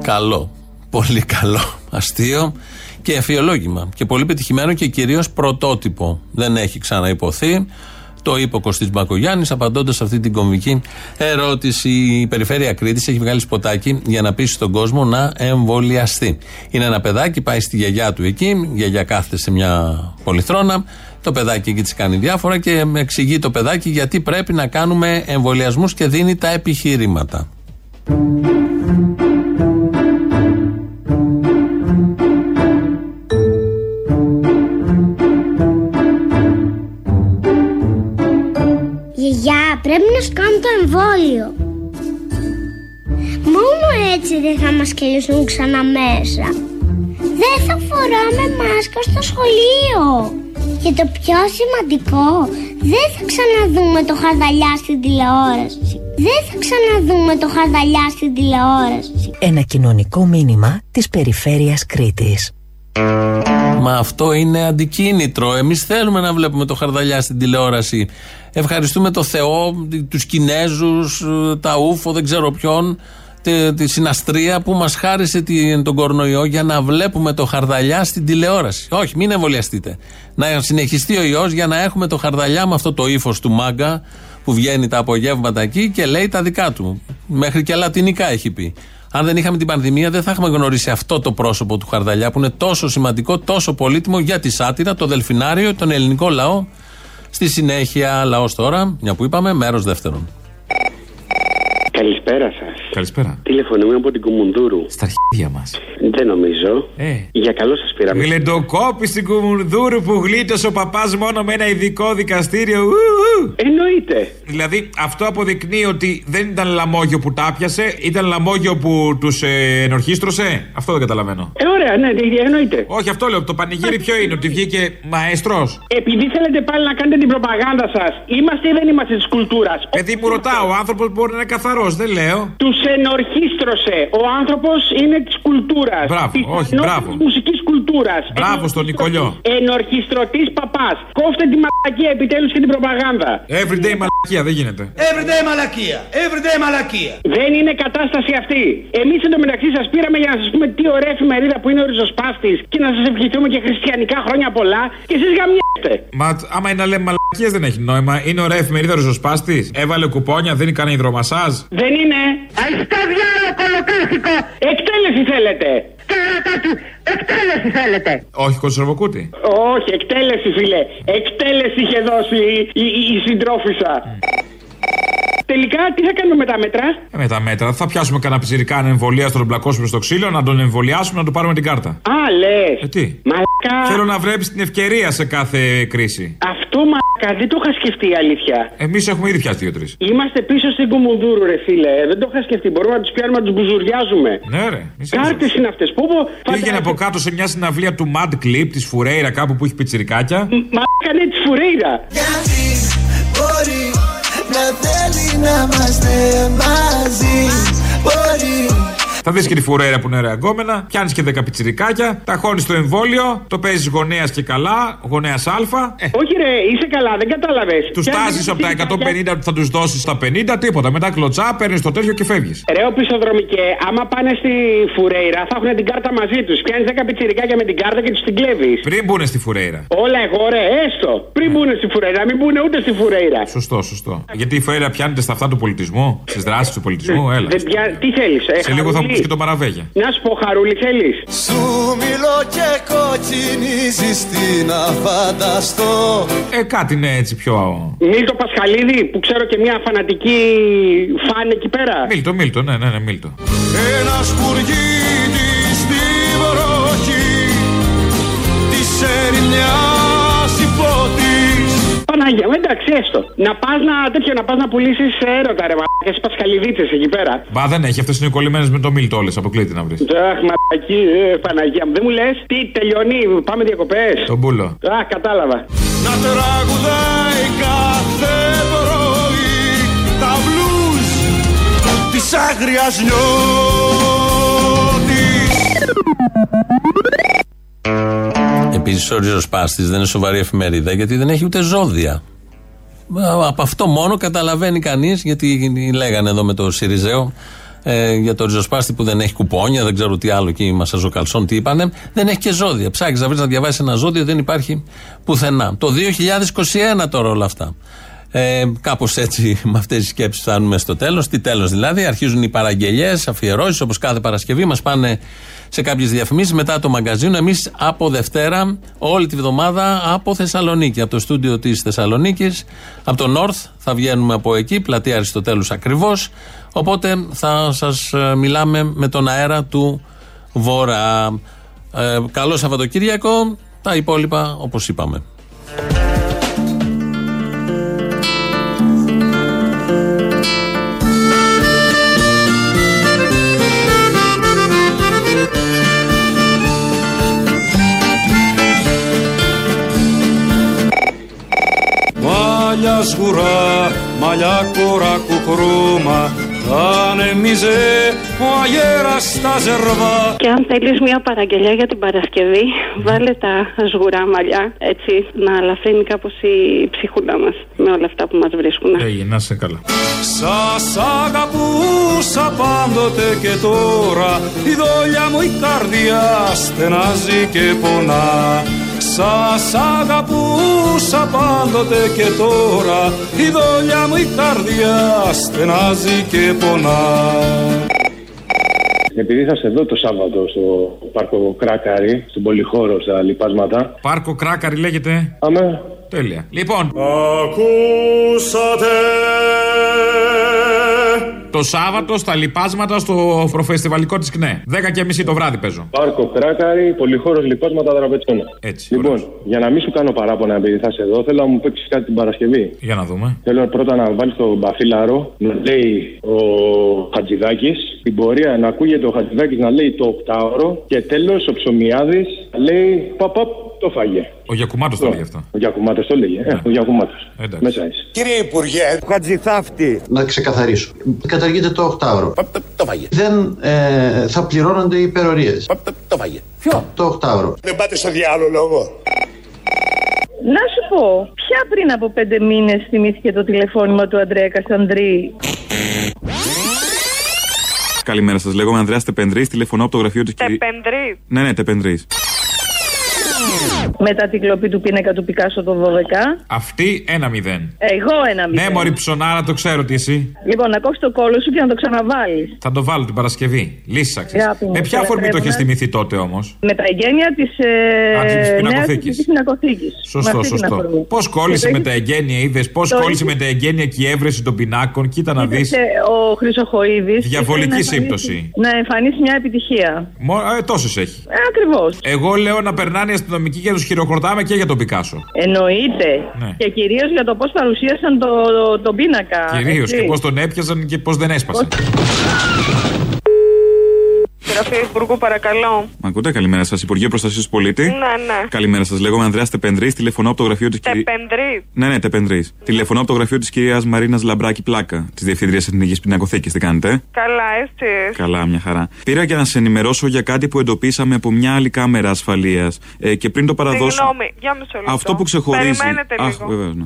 Καλό. Πολύ καλό. Αστείο και εφιολόγημα. Και πολύ πετυχημένο και κυρίως πρωτότυπο. Δεν έχει ξαναυποθεί. Το είπε ο Κωστής Μπακογιάννης απαντώντας σε αυτή την κομβική ερώτηση. Η Περιφέρεια Κρήτης έχει βγάλει σποτάκι για να πείσει τον κόσμο να εμβολιαστεί. Είναι ένα παιδάκι, πάει στη γιαγιά του εκεί. Η γιαγιά κάθεται σε μια πολυθρόνα. Το παιδάκι εκεί της κάνει διάφορα και εξηγεί το παιδάκι γιατί πρέπει να κάνουμε εμβολιασμούς και δίνει τα επιχειρήματα. Το εμβόλιο. Μόνο έτσι δεν θα μας κελίσουν ξανά μέσα. Δεν θα φοράμε μάσκα στο σχολείο. Και το πιο σημαντικό, δεν θα ξαναδούμε το χαρδαλιά στην τηλεόραση. Δεν θα ξαναδούμε το χαρδαλιά στην τηλεόραση. Ένα κοινωνικό μήνυμα της Περιφέρειας Κρήτης. Μα αυτό είναι αντικίνητρο. Εμείς θέλουμε να βλέπουμε το χαρδαλιά στην τηλεόραση. Ευχαριστούμε το Θεό, τους Κινέζους, τα ούφο, δεν ξέρω ποιον, τη, τη συναστρία που μας χάρισε τη- τον κορονοϊό για να βλέπουμε το χαρδαλιά στην τηλεόραση. Όχι, μην εμβολιαστείτε. Να συνεχιστεί ο ιό για να έχουμε το χαρδαλιά με αυτό το ύφος του μάγκα που βγαίνει τα απογεύματα εκεί και λέει τα δικά του. Μέχρι και λατινικά έχει πει. Αν δεν είχαμε την πανδημία, δεν θα είχαμε γνωρίσει αυτό το πρόσωπο του Χαρδαλιά που είναι τόσο σημαντικό, τόσο πολύτιμο για τη σάτυρα, το δελφινάριο, τον ελληνικό λαό. Στη συνέχεια, λαός τώρα, μια που είπαμε, μέρος δεύτερον. Καλησπέρα σας. Καλησπέρα. Τηλεφωνούμε από την Κουμουνδούρου. Στα αρχίδια μας. Δεν νομίζω. Ε. Για καλό σας πήραμε. Γλεντοκόπη στην Κουμουνδούρου που γλίτωσε ο παπάς μόνο με ένα ειδικό δικαστήριο. Ου, ου. Εννοείται. Δηλαδή αυτό αποδεικνύει ότι δεν ήταν λαμόγιο που τα πιασε, ήταν λαμόγιο που τους ε, ενορχίστρωσε. Αυτό δεν καταλαβαίνω. Ε, ωραία, ναι, ναι, εννοείται. Όχι, αυτό λέω. Το πανηγύρι ποιο είναι, ότι βγήκε μαέστρος; Επειδή θέλετε πάλι να κάνετε την προπαγάνδα σας, είμαστε ή δεν είμαστε της κουλτούρας; Παιδί μου ρωτάω, ο άνθρωπος μπορεί να είναι καθαρός, δεν λέω. Τους ενορχίστρωσε. Ο άνθρωπος είναι της κουλτούρας. Μπράβο, όχι, μπράβο. Τη μουσικής κουλτούρας. Μπράβο στον Νικολιό. Ενορχιστρωτής παπάς. Κόφτε τη μαλακία επιτέλους και την προπαγάνδα. Everyday μαλακία, δεν γίνεται. Everyday μαλακία. Everyday μαλακία. Δεν είναι κατάσταση αυτή. Εμείς εντωμεταξύ σας πήραμε για να σας πούμε τι ωραία εφημερίδα που είναι ο ριζοσπάστης και να σας ευχηθούμε και χριστιανικά χρόνια πολλά και εσείς γαμιέστε. Μα άμα είναι να λέμε μαλακίες δεν έχει νόημα. Είναι ωραία εφημερίδα ριζοσπάστης. Έβαλε κουπόνια, δίνει κανένα υδρομασάζ. Δεν είναι. Αϊστά διάλογο κολοκάθηκο. Εκτέλεση θέλετε. Εκτέλεση θέλετε. Όχι κονσερβοκούτι. Όχι, εκτέλεση φίλε. Εκτέλεση είχε δώσει η, η, η συντρόφισσα. Τελικά τι θα κάνουμε με τα μέτρα; Ε, με τα μέτρα θα πιάσουμε κανένα πιζυρικά να εμβολία τον μπλακώσουμε στο ξύλο, να τον εμβολιάσουμε, να του πάρουμε την κάρτα. Α, λες. Ε, τι; Μαλακά. Θέλω να βλέπει την ευκαιρία σε κάθε κρίση. Αυτό μαλακά δεν το είχα σκεφτεί η αλήθεια. Εμείς έχουμε ήδη πιάσει δύο-τρεις. Είμαστε πίσω στην Κουμουνδούρου, ρε φίλε. Δεν το είχα σκεφτεί. Μπορούμε να τους πιάνουμε να τους μπουζουριάζουμε. Ναι, ρε. Κάρτες είναι αυτές. Πού πω. Πήγαινε από κάτω σε μια συναυλία του Mad Clip της Φουρέιρα κάπου που έχει πιτσιρικάκια. Μαλακά ναι, της Φουρέιρα. Γιατί μπορεί να θέλει να είμαστε μαζί. Μπορεί Θα δεις και τη φουρέρα που είναι ωραία γκόμενα, πιάνεις και δέκα πιτσιρικάκια, τα χώνεις στο εμβόλιο, το παίζεις γονέας και καλά, γονέας Α. Ε, Όχι, ρε, είσαι καλά, δεν κατάλαβες. τους τάζεις από τα 150 που θα τους δώσεις στα 50, τίποτα. Μετά κλωτσά, παίρνεις το τέτοιο και φεύγεις. Ρε, ο πισοδρομικέ, άμα πάνε στη Φουρέιρα θα έχουν την κάρτα μαζί τους. Πιάνεις 10 πιτσιρικάκια με την κάρτα και τους την κλέβεις. Πριν μπουν στη φουρέιρα. Όλα εγώ, ρε, έστω. Πριν μπουν στη Φουρέιρα, μην μπουν ούτε στη Φουρέιρα. Σωστό, σωστό. Γιατί η φουρέιρα πιάνεται στα αυτά του πολιτισμού, στις δράσεις του πολιτισμού, έλα. Δεν πια... Τι θέλεις, ε, Σε λίγο θα μου χαρούλι; πει και το παραβέγια. Να σου πω, Χαρούλη, θέλεις; Σου μιλώ και κοκκινίζεις τι να φανταστώ Ε, κάτι είναι έτσι πιο. Μίλτο Πασχαλίδη, που ξέρω και μια φανατική φαν εκεί πέρα. Μίλτο, Μίλτο, ναι, ναι, ναι, Μίλτο. Ένα σπουργίτη Παναγία μου, εντάξει, έστω. Να πας να, τέτοιο, να, πας να πουλήσεις έρωτα, ρε μαλάκα, στι Πασχαλιδίτσε εκεί πέρα. Μπα δεν έχει, αυτές είναι κολλημένες με το Μίλτο όλες. Αποκλείται να βρεις. Αχ, μαλακή, ε, Παναγία μου. Δεν μου λες, τι τελειώνει, πάμε διακοπές. Τον πούλο. Αχ, κατάλαβα. Να τραγουδάει κάθε πρωί Τα μπλουζ της άγριας νιώτης Επίσης, ο ριζοσπάστης δεν είναι σοβαρή εφημερίδα γιατί δεν έχει ούτε ζώδια. Α, Από αυτό μόνο καταλαβαίνει κανείς, γιατί λέγανε εδώ με το Σιριζέο ε, για το ριζοσπάστη που δεν έχει κουπόνια, δεν ξέρω τι άλλο εκεί, Μασαζοκαλσόν τι είπανε. Δεν έχει και ζώδια. Ψάχνει να βρεις να διαβάσεις ένα ζώδιο, δεν υπάρχει πουθενά. Το 2021 τώρα όλα αυτά. Ε, Κάπως έτσι με αυτές τις σκέψεις φτάνουμε στο τέλος. Τι τέλος δηλαδή, αρχίζουν οι παραγγελίε, αφιερώσεις όπως κάθε Παρασκευή. Μας πάνε σε κάποιες διαφημίσεις μετά το μαγκαζίνο. Εμείς από Δευτέρα, όλη τη βδομάδα από Θεσσαλονίκη, από το στούντιο της Θεσσαλονίκης, από το North. Θα βγαίνουμε από εκεί, πλατεία Αριστοτέλους ακριβώς. Οπότε θα σας μιλάμε με τον αέρα του Βορρά. Ε, καλό Σαββατοκύριακο. Τα υπόλοιπα όπως είπαμε. Σγουρά, μαλλιά κορά κουκρούμα Θα ανεμίζε ο αγέρας στα ζερβά Και αν θέλεις μια παραγγελιά για την Παρασκευή, βάλε τα σγουρά μαλλιά, έτσι, να αλαφρύνει κάπως η ψυχούλα μας με όλα αυτά που μας βρίσκουν. Έγινε, να είσαι καλά. Σας αγαπούσα πάντοτε και τώρα Η δόλια μου η καρδιά στενάζει και πονά Σας αγαπούσα πάντοτε και τώρα Η δόλια μου η καρδιά στενάζει και πονά Επειδή θα σε δω το Σάββατο στο πάρκο Κράκαρη, στον Πολυχώρο, στα λοιπάσματα. Πάρκο Κράκαρη λέγεται. Αμέ. Τέλεια. Λοιπόν, Ακούσατε Το Σάββατο στα λιπάσματα στο προφεστιβαλικό της ΚΝΕ. 10 και μισή το βράδυ παίζω. Πάρκο Κράκαρη, πολυχώρος λοιπάσματα δραπετσόνα. Έτσι. Λοιπόν, για να μην σου κάνω παράπονα επειδή θα είσαι εδώ, θέλω να μου παίξεις κάτι την Παρασκευή. Για να δούμε. Θέλω πρώτα να βάλεις τον Μπαφίλαρο να λέει ο Χατζηδάκης. Την πορεία να ακούγεται ο Χατζηδάκης να λέει το οκτάωρο. Και τέλος ο Ψωμιάδης λέει παπ, παπ, το φάγε. Ο Γιακουμάτος το λέει αυτό. Ο Γιακουμάτος το λέγε. Ε, ο Γιακουμάτος. Εντάξει. Μέσα είσαι. Κύριε Υπουργέ, Χατζηθάφτη. Να ξεκαθαρίσω. Καταργείται το 8ωρο. Το φάγε. Δεν ε, θα πληρώνονται οι υπερορίες. Το φάγε. Ποιο; Το 8ωρο. Δεν πάτε στο διάλογο. Να σου πω, ποια πριν από πέντε μήνες θυμήθηκε το τηλεφώνημα του Αντρέα Κασανδρή. Καλημέρα σας. Λέγομαι Ανδρέας Τεπενδρής. Τηλεφωνώ από το γραφείο της κυρία. Τεπενδρή. Ναι, ναι, Τεπενδρής. Yeah. Μετά την κλοπή του πίνακα του Πικάσο το 12. Αυτή ένα μηδέν. Εγώ ένα μηδέν. Ναι, Μωρή ψωνάρα, το ξέρω τι εσύ. Λοιπόν, να κόψεις το κόλλο σου και να το ξαναβάλεις. Θα το βάλω την Παρασκευή. Λύσαξε. Αγάπη μου, Με ποια σε αφορμή το λατρεύω, έχει ναι. θυμηθεί τότε όμως; Με τα εγγένεια της Α, της ε, νέα πινακοθήκης. πινακοθήκης. Σωστό, σωστό. Πώς κόλλησε με τα εγγένεια, είδες. Πώς Το κόλλησε είχε- με τα εγγένεια και η έβρεση των πινάκων; Κοίτα να δεις. Ο Χρυσοχοίδης. Διαβολική σύμπτωση. Να εμφανίσει μια επιτυχία. Ε, Τόσες έχει. Ε, Ακριβώς. Εγώ λέω να περνάνε οι αστυνομικοί και τους χειροκροτάμε και για τον Πικάσο. Εννοείται. Ναι. Και κυρίως για το πώς παρουσίασαν το, τον πίνακα. Κυρίως έτσι. και πώς τον έπιαζαν και πώς δεν έσπασε. Γραφείο Υπουργού, παρακαλώ. Μ' ακούτε, καλημέρα σας. Υπουργείο Προστασίας του Πολίτη. Ναι, ναι. Καλημέρα σας. Λέγομαι Ανδρέας Τεπενδρής. Τηλεφωνώ από το γραφείο της κυρία. Τεπενδρής. Ναι, ναι, Τεπενδρής. Τηλεφωνώ από το γραφείο της κυρίας Μαρίνας Λαμπράκη Πλάκα, της Διευθύντρια Εθνικής Πινακοθήκης. Τι κάνετε; Καλά, έτσι. Καλά, μια χαρά. Πήρα για να σε ενημερώσω για κάτι που εντοπίσαμε από μια άλλη κάμερα ασφαλείας. Ε, και πριν το παραδώσω. Συγγνώμη, για μισό λεπτό. Αυτό που ξεχωρίζει. Περιμένετε Αχ, λίγο. βεβαίως, ναι.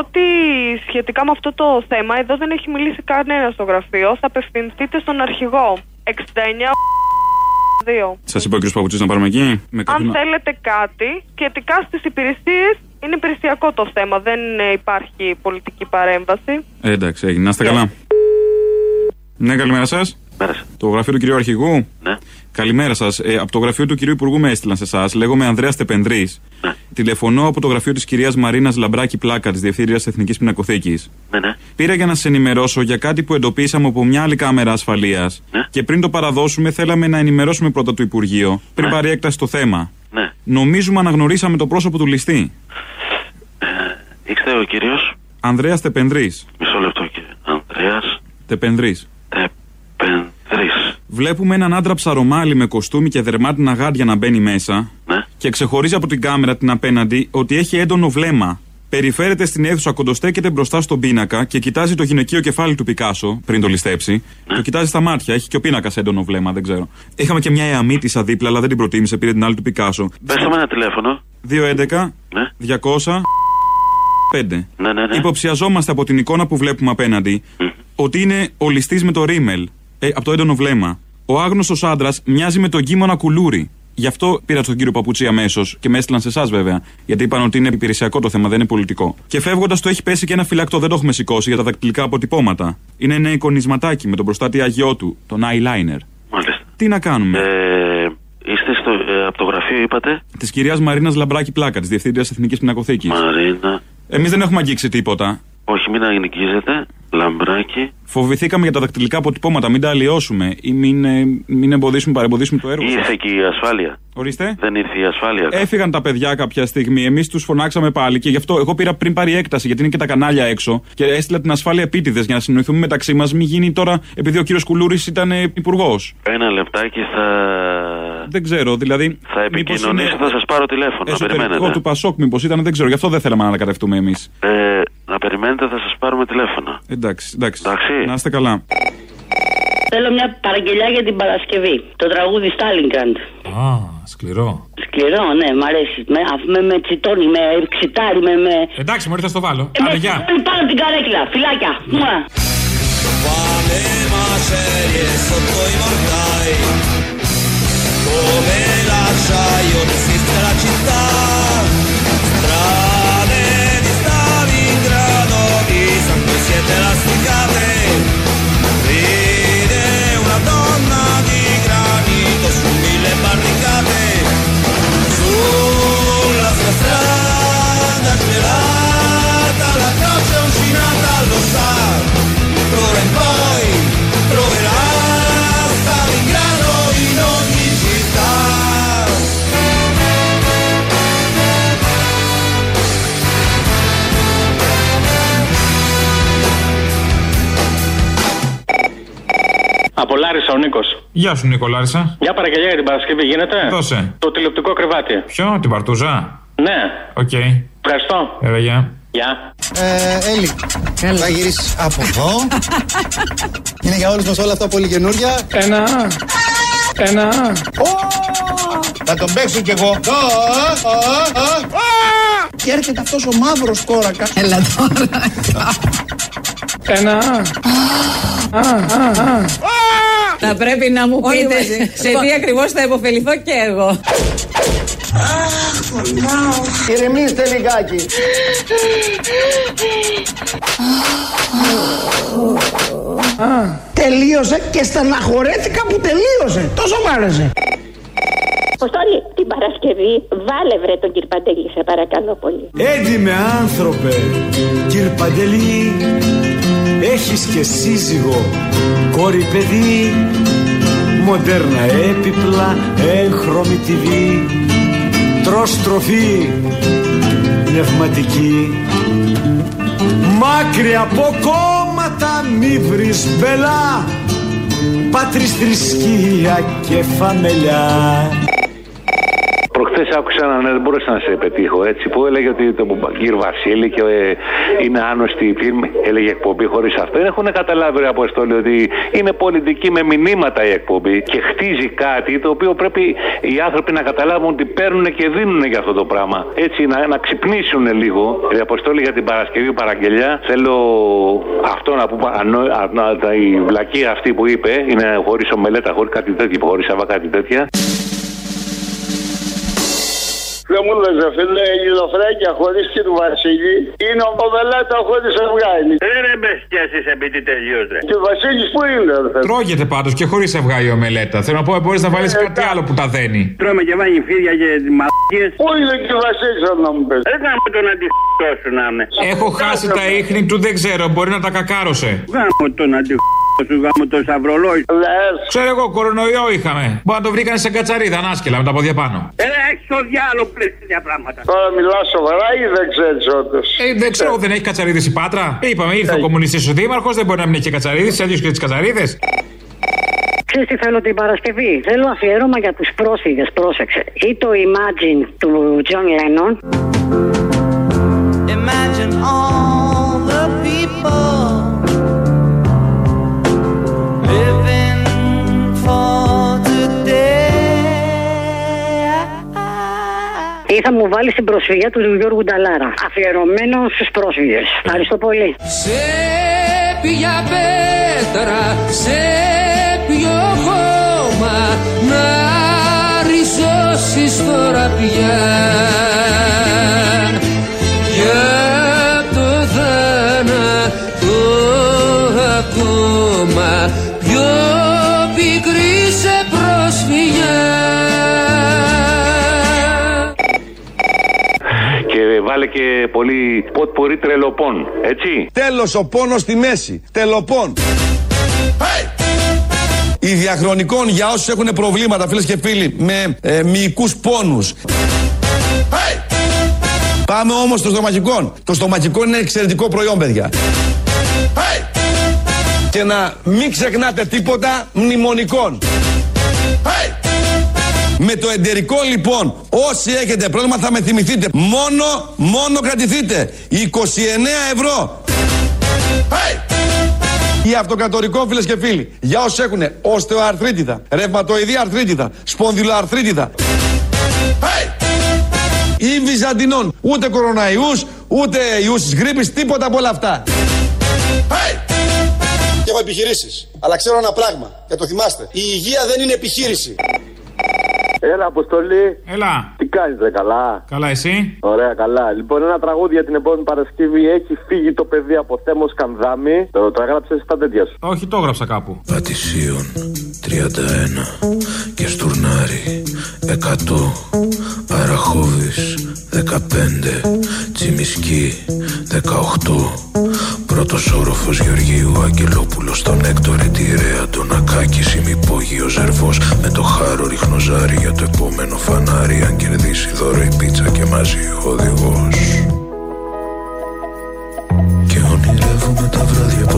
Ότι σχετικά με αυτό το θέμα, εδώ δεν έχει μιλήσει κανένας στο γραφείο. Θα απευθυνθείτε στον αρχηγό. 69 2. Σας είπα ο κ. Παπουτσής να πάρουμε εκεί. Με Αν κάποιον- θέλετε κάτι σχετικά στις υπηρεσίες, είναι υπηρεσιακό το θέμα. Δεν ε, υπάρχει πολιτική παρέμβαση. Ε, εντάξει, έγινε. Να είστε καλά. Ναι, καλημέρα σας. Το γραφείο του κυρίου Αρχηγού. Ναι. Καλημέρα σας. Ε, από το γραφείο του κυρίου Υπουργού με έστειλαν σε εσάς. Λέγομαι Ανδρέας Τεπενδρή. Ναι. Τηλεφωνώ από το γραφείο της κυρίας Μαρίνας Λαμπράκη Πλάκα, τη Διευθύντριας Εθνικής Πινακοθήκης. Ναι, ναι. Πήρα για να σα ενημερώσω για κάτι που εντοπίσαμε από μια άλλη κάμερα ασφαλείας. Ναι. Και πριν το παραδώσουμε, θέλαμε να ενημερώσουμε πρώτα το Υπουργείο, πριν πάρει έκταση στο θέμα. Ναι. Νομίζουμε αναγνωρίσαμε το πρόσωπο του ληστή. Είστε ο κύριος; Ανδρέας Τεπενδρή. Μισό λεπτό κύριε. Ανδρέας Τεπενδρή. Τεπενδρή. Βλέπουμε έναν άντρα ψαρομάλι με κοστούμι και δερμάτινα γάντια να μπαίνει μέσα. Ναι. Και ξεχωρίζει από την κάμερα την απέναντι ότι έχει έντονο βλέμμα. Περιφέρεται στην αίθουσα, κοντοστέκεται μπροστά στον πίνακα και κοιτάζει το γυναικείο κεφάλι του Πικάσο πριν το ληστέψει. Το κοιτάζει στα μάτια. Έχει και ο πίνακας έντονο βλέμμα, δεν ξέρω. Είχαμε και μια εαμήτησα δίπλα, αλλά δεν την προτίμησε, πήρε την άλλη του Πικάσο. Πες με ένα τηλέφωνο. 211 Ναι. 200 5. Ναι, ναι, ναι. Υποψιαζόμαστε από την εικόνα που βλέπουμε απέναντι ότι είναι ο ληστής με το ρίμελ. Ε, από το έντονο βλέμμα. Ο άγνωστος άντρας μοιάζει με τον κίμωνα κουλούρι. Γι' αυτό πήρα στον κύριο Παπουτσί αμέσως και με έστειλαν σε εσάς βέβαια. Γιατί είπαν ότι είναι υπηρεσιακό το θέμα, δεν είναι πολιτικό. Και φεύγοντας το έχει πέσει και ένα φυλακτό, δεν το έχουμε σηκώσει για τα δακτυλικά αποτυπώματα. Είναι ένα εικονισματάκι με τον προστάτη αγιό του, τον eyeliner. Μάλιστα. Τι να κάνουμε; Ε, είστε στο, ε, από το γραφείο, είπατε; Της κυρίας Μαρίνας Λαμπράκη Πλάκα, της Διευθύντριας Εθνικής Πινακοθήκης. Μαρίνα. Εμείς δεν έχουμε αγγίξει τίποτα. Όχι, μην αγγίζετε. Λαμπράκι. Φοβηθήκαμε για τα δακτυλικά αποτυπώματα, μην τα αλλοιώσουμε ή μην, ε, μην εμποδίσουμε, παρεμποδίσουμε το έργο. σας. Ήρθε και η ασφάλεια. Ορίστε. Δεν ήρθε η ασφάλεια. Έφυγαν τα παιδιά κάποια στιγμή. Εμείς τους φωνάξαμε πάλι και γι' αυτό εγώ πήρα πριν πάρει έκταση, γιατί είναι και τα κανάλια έξω. Και έστειλα την ασφάλεια επίτηδες για να συνοηθούμε μεταξύ μας. Μην γίνει τώρα, επειδή ο κύριος Κουλούρης ήταν υπουργός. Ένα λεπτάκι θα, Δεν ξέρω, δηλαδή. θα επικοινωνήσω, θα σας πάρω τηλέφωνο. Να Εσωτερικό περιμένετε. του Πασόκ, μήπως ήταν, δεν ξέρω. Γι' αυτό δεν θέλαμε να ανακατευτούμε εμείς. Ε, να περιμένετε, θα σας πάρουμε τηλέφωνο. Εντάξει, εντάξει. Να είστε καλά. Θέλω μια παραγγελιά για την Παρασκευή. Το τραγούδι Στάλιγκραντ. Α, σκληρό. Σκληρό, ναι, μ' αρέσει. Με, αφ- με, με τσιτώνει, με ξιτάρει, με. με... Εντάξει, μόλι θα στο βάλω. Ε, με Άντε, γεια. τσιτώνει πάνω την καρέκλα. Φιλάκια. Μουα. Quale macerie sotto i mortai Dove l'acciaio resiste la città Strade siete lasticate Ride una donna di granito Su mille barricate Sulla sua strada Λάρισα, ο Νίκος. Γεια σου, Νίκο Λάρισα. Για παραγγελία για την Παρασκευή γίνεται; Δώσε. Το τηλεοπτικό κρεβάτι. Ποιο, την παρτούζα; Ναι. Οκ. Ευχαριστώ. Βέβαια, γεια. Γεια. Ε, Έλλη, θα γυρίσεις από εδώ. Είναι για όλους μας όλα αυτά πολύ καινούρια. Ένα. Ένα. Θα τον παίξω κι εγώ. Α, α, α, α. Και έρχεται αυτός ο μαύρος κόρακας. Έλα τώρα. Ένα. Θα πρέπει να μου Όλοι πείτε μαζί. σε Λοιπόν. τι ακριβώς θα υποφεληθώ και εγώ. Ηρεμήστε λιγάκι. Τελείωσε και στεναχωρέθηκα που τελείωσε. Τόσο μ' άρεσε. Αποστόλη, την Παρασκευή βάλε βρε τον κύριο Παντελή, σε παρακαλώ πολύ. Έντιμε άνθρωπε, κύρ Παντελή, έχεις και σύζυγο, κόρη παιδί, μοντέρνα έπιπλα, έγχρωμη TV, τρως τροφή, πνευματική, μάκρυ από κόμματα μη βρεις μπελά, πάτρις θρησκεία και φαμελιά. Προχθέ άκουσα έναν, ναι, δεν μπορούσα να σε πετύχω έτσι, που έλεγε ότι το κύριο Βασίλη και ε, είναι άνοστη η φίλμη, έλεγε εκπομπή χωρίς αυτό. Δεν έχουν καταλάβει, ρε Αποστόλη, ότι είναι πολιτική με μηνύματα η εκπομπή και χτίζει κάτι το οποίο πρέπει οι άνθρωποι να καταλάβουν ότι παίρνουν και δίνουν για αυτό το πράγμα. Έτσι, να, να ξυπνήσουν λίγο. Η Αποστόλη για την Παρασκευή παραγγελιά. Θέλω αυτό να πούμε, ανώ- α- να- τα- η βλακία αυτή που είπε, είναι χωρίς ομελέτα, χωρίς κάτι τέτοιο, χωρίς αβά κάτι τέτοια. Δεν μου λες ρε φίλε, η Λοφρέκια χωρίς και του Βασίλη είναι ο Μελέτα χωρίς αυγάνη. Δεν ρε με σκιάσεις επειδή τελείως ρε. Και ο Βασίλης πού είναι ρε φίλε; Τρώγεται πάντως και χωρίς αυγά η ομελέτα. Θέλω να πω, μπορείς να βάλεις κάτι άλλο που τα δένει. Τρώμε και βάγει φίδια και μαλακίες. Πού είναι και ο Βασίλης θέλω να μου πεις; Δεν κάνουμε τον αντιχτό σου να είναι. Έχω χάσει τα ίχνη του, δεν ξέρω, μπορεί να τα κακάρωσε. Γάμω τον αντιχτό σου, γάμω το σταυρολόι. Ξέρω εγώ, κορονοϊό είχαμε. Μπορεί να το βρήκανε σε κατσαρίδα, ανάσκελα με τα πόδια πάνω. Ε, έχεις το διάλογο πλέον τέτοια πράγματα. Τώρα μιλάς σοβαρά ή δεν ξέρεις όντως; Ε, δεν ξέρω, δεν έχει κατσαρίδες η Πάτρα. Ε, είπαμε, ήρθε ο κομμουνιστής ο Δήμαρχος, δεν μπορεί να μην έχει και κατσαρίδες, αλλιώ και τις κατσαρίδες. Ξέρεις τι θέλω την Παρασκευή; Θέλω αφιέρωμα για τους πρόσφυγες, πρόσεξε. Ή το Imagine του John Lennon. Imagine all θα μου βάλει την προσφυγιά του Γιώργου Νταλάρα. Αφιερωμένο στους πρόσφυγες. Ευχαριστώ πολύ. Σε ποια πέτρα, σε ποιο χώμα να ριζώσεις τώρα πια βάλε και πολύ ποτ τρελοπών, έτσι. Τέλος ο πόνος στη μέση. Τελοπών. Η διαχρονικών για όσους έχουν προβλήματα φίλες και φίλοι με ε, μυϊκούς πόνους. Πάμε όμως στο στομαχικό. Το στομαχικό είναι εξαιρετικό προϊόν παιδιά. Και να μην ξεχνάτε τίποτα μνημονικών. Με το εντερικό λοιπόν, όσοι έχετε πρόβλημα θα με θυμηθείτε. Μόνο, μόνο κρατηθείτε. 29 ευρώ. Η αυτοκατορικό φίλες και φίλοι, για όσους έχουν οστεοαρθρίτιδα, ρευματοειδή αρθρίτιδα, σπονδυλοαρθρίτιδα ή βυζαντινών, ούτε κοροναϊούς, ούτε ιούς της γρήπης, τίποτα από όλα αυτά. Και έχω επιχειρήσεις. Αλλά ξέρω ένα πράγμα και το θυμάστε. Η υγεία δεν είναι επιχείρηση. Έλα, Αποστολή. Έλα. Τι κάνεις, ρε, καλά; Καλά, εσύ; Ωραία, καλά. Λοιπόν, ένα τραγούδι για την επόμενη Παρασκευή. Έχει φύγει το παιδί από θέμος Σκανδάμι. Το, το έγραψες στα τέτοια σου. Όχι, το έγραψα κάπου. Πατησίων 31 και Στουρνάρι 100 Αραχώβης 15 Τσιμισκή 18 Πρώτος όροφος Γεωργίου Αγγελόπουλος Στον Έκτορη Τιρέα Τον Ακάκη ημυπόγειο Ζερβός Με το χάρο ριχνοζάρι για το επόμενο φανάρι Αν κερδίσει δώρο η πίτσα και μαζί ο οδηγός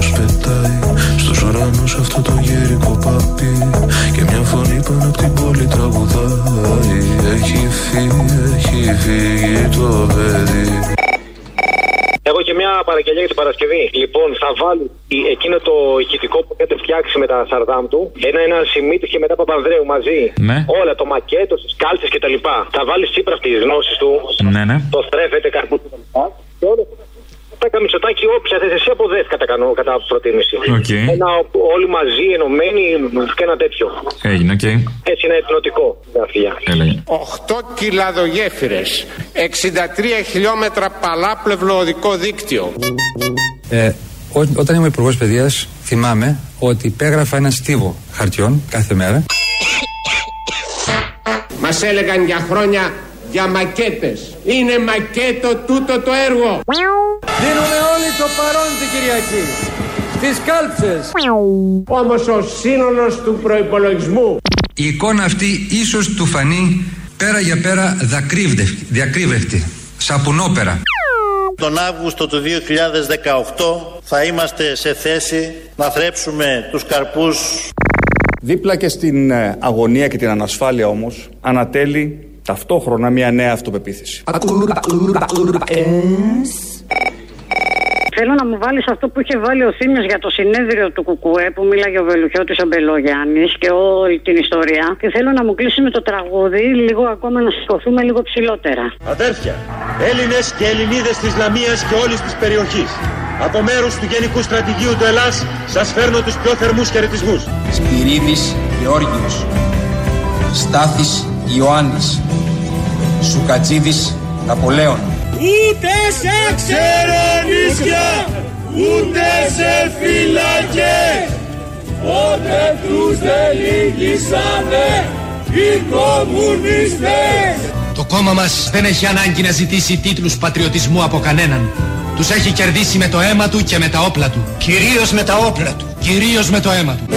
Και ονειρεύομαι τα βράδια πως πετάει Στους ουρανούς αυτό το γέρικο παπί Και μια φωνή πάνω απ' την πόλη τραγουδάει Έχει φύγει, έχει φύγει το παιδί Έχω και μια παραγγελία για την Παρασκευή. Λοιπόν, θα βάλει η- εκείνο το ηχητικό που έχετε φτιάξει με τα Σαρδάμ του. Ένα, ένα Σιμίτη και μετά Παπανδρέου μαζί. Ναι. Όλα, το μακέτο, τις κάλτσες κτλ. Θα βάλει τσίπρα αυτή τη γνώση του. Ναι, ναι. Το στρέφεται καρπούτσι κτλ. Και όλο αυτό θα κάνει Μητσοτάκη όποια θέση εσύ αποδέχει κατά, κανό, κατά προτίμηση. Οκ. Ένα όλοι μαζί, ενωμένοι και ένα τέτοιο. Έγινε, οκ. Έτσι είναι εθνοτικό. Γραφεία. Έλεγε. 8 κιλαδογέφυρες, 63 χιλιόμετρα παλάπλευλο οδικό δίκτυο. Ε, ό- όταν ήμουν υπουργός παιδείας, θυμάμαι ότι υπέγραφα ένα στίβο χαρτιών κάθε μέρα. Μας έλεγαν για χρόνια για μακέτες. Είναι μακέτο τούτο το έργο. Δίνουμε όλοι το παρόν την Κυριακή. Στις κάλψες. Όμως ο σύνολος του προϋπολογισμού Η εικόνα αυτή ίσως του φανεί πέρα για πέρα δακρύβδευ- διακρύβευτη, σαπουνόπερα. Τον Αύγουστο του 2018 θα είμαστε σε θέση να θρέψουμε τους καρπούς Δίπλα και στην ε, αγωνία και την ανασφάλεια όμως ανατέλει ταυτόχρονα μια νέα αυτοπεποίθηση. Θέλω να μου βάλεις αυτό που είχε βάλει ο Θήμιος για το συνέδριο του Κουκουέ που μίλαγε ο Βελουχιώτης ο Μπελογιάννης και όλη την ιστορία. Και θέλω να μου κλείσει με το τραγούδι λίγο ακόμα να σηκωθούμε λίγο ψηλότερα. Αδέρφια, Έλληνες και Ελληνίδες της Λαμίας και όλης της περιοχής. Από μέρους του Γενικού Στρατηγίου του Ελλάς σας φέρνω τους πιο θερμούς χαιρετισμούς. Σπυρίδης Γεώργιος Στάθης Ιωάννης Σουκατζίδης Ναπολέων Ούτε σε ξερονίσια, ούτε σε φυλακές Πότε τους δελίγησανε οι κομμουνιστές Το κόμμα μας δεν έχει ανάγκη να ζητήσει τίτλους πατριωτισμού από κανέναν. Τους έχει κερδίσει με το αίμα του και με τα όπλα του. Κυρίως με τα όπλα του. Κυρίως με το αίμα του.